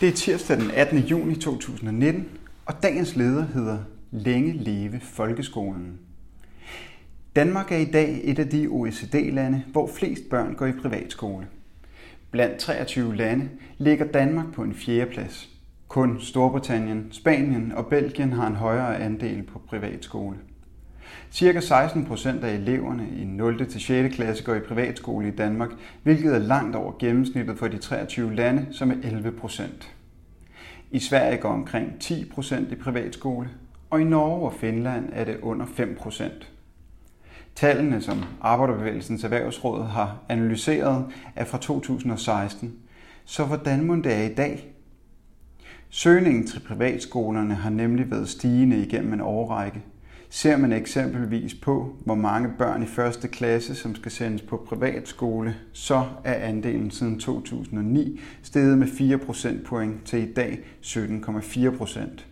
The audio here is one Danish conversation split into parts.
Det er tirsdag den 18. juni 2019, og dagens leder hedder Længe leve folkeskolen. Danmark er i dag et af de OECD-lande, hvor flest børn går i privatskole. Blandt 23 lande ligger Danmark på en fjerde plads. Kun Storbritannien, Spanien og Belgien har en højere andel på privatskole. Cirka 16 procent af eleverne i 0. til 6. klasse går i privatskole i Danmark, hvilket er langt over gennemsnittet for de 23 lande, som er 11 procent. I Sverige går omkring 10 procent i privatskole, og i Norge og Finland er det under 5 procent. Tallene, som Arbejderbevægelsens Erhvervsråd har analyseret, er fra 2016. Så hvordan må det er i dag? Søgningen til privatskolerne har nemlig været stigende igennem en årrække. Ser man eksempelvis på, hvor mange børn i første klasse, som skal sendes på privatskole, så er andelen siden 2009 steget med 4 procentpoint til i dag 17,4 procent.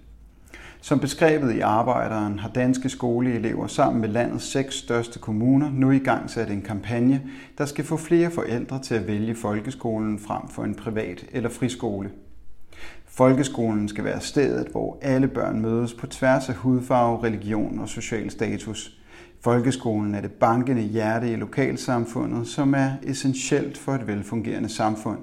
Som beskrevet i Arbejderen har danske skoleelever sammen med landets seks største kommuner nu i gang sat en kampagne, der skal få flere forældre til at vælge folkeskolen frem for en privat eller friskole. Folkeskolen skal være stedet, hvor alle børn mødes på tværs af hudfarve, religion og social status. Folkeskolen er det bankende hjerte i lokalsamfundet, som er essentielt for et velfungerende samfund.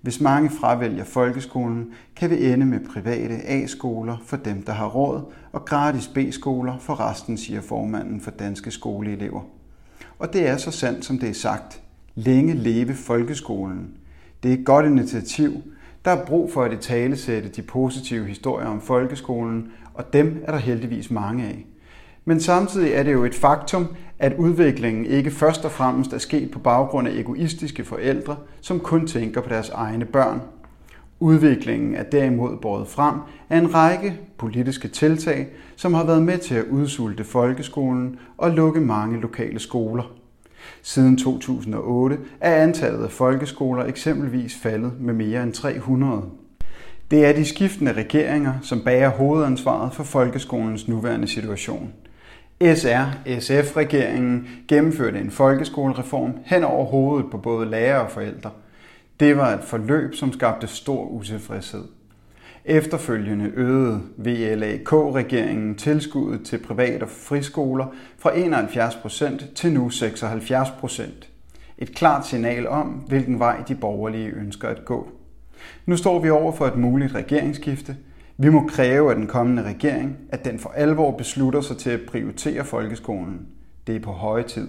Hvis mange fravælger folkeskolen, kan vi ende med private A-skoler for dem, der har råd, og gratis B-skoler for resten, siger formanden for danske skoleelever. Og det er så sandt, som det er sagt. Længe leve folkeskolen. Det er et godt initiativ, der er brug for at i talesætte de positive historier om folkeskolen, og dem er der heldigvis mange af. Men samtidig er det jo et faktum, at udviklingen ikke først og fremmest er sket på baggrund af egoistiske forældre, som kun tænker på deres egne børn. Udviklingen er derimod båret frem af en række politiske tiltag, som har været med til at udsulte folkeskolen og lukke mange lokale skoler. Siden 2008 er antallet af folkeskoler eksempelvis faldet med mere end 300. Det er de skiftende regeringer, som bærer hovedansvaret for folkeskolens nuværende situation. SR-SF-regeringen gennemførte en folkeskolereform hen over hovedet på både lærere og forældre. Det var et forløb, som skabte stor utilfredshed. Efterfølgende øgede VLAK-regeringen tilskuddet til private og friskoler fra 71% til nu 76%. Et klart signal om, hvilken vej de borgerlige ønsker at gå. Nu står vi over for et muligt regeringsskifte. Vi må kræve af den kommende regering, at den for alvor beslutter sig til at prioritere folkeskolen. Det er på høje tid.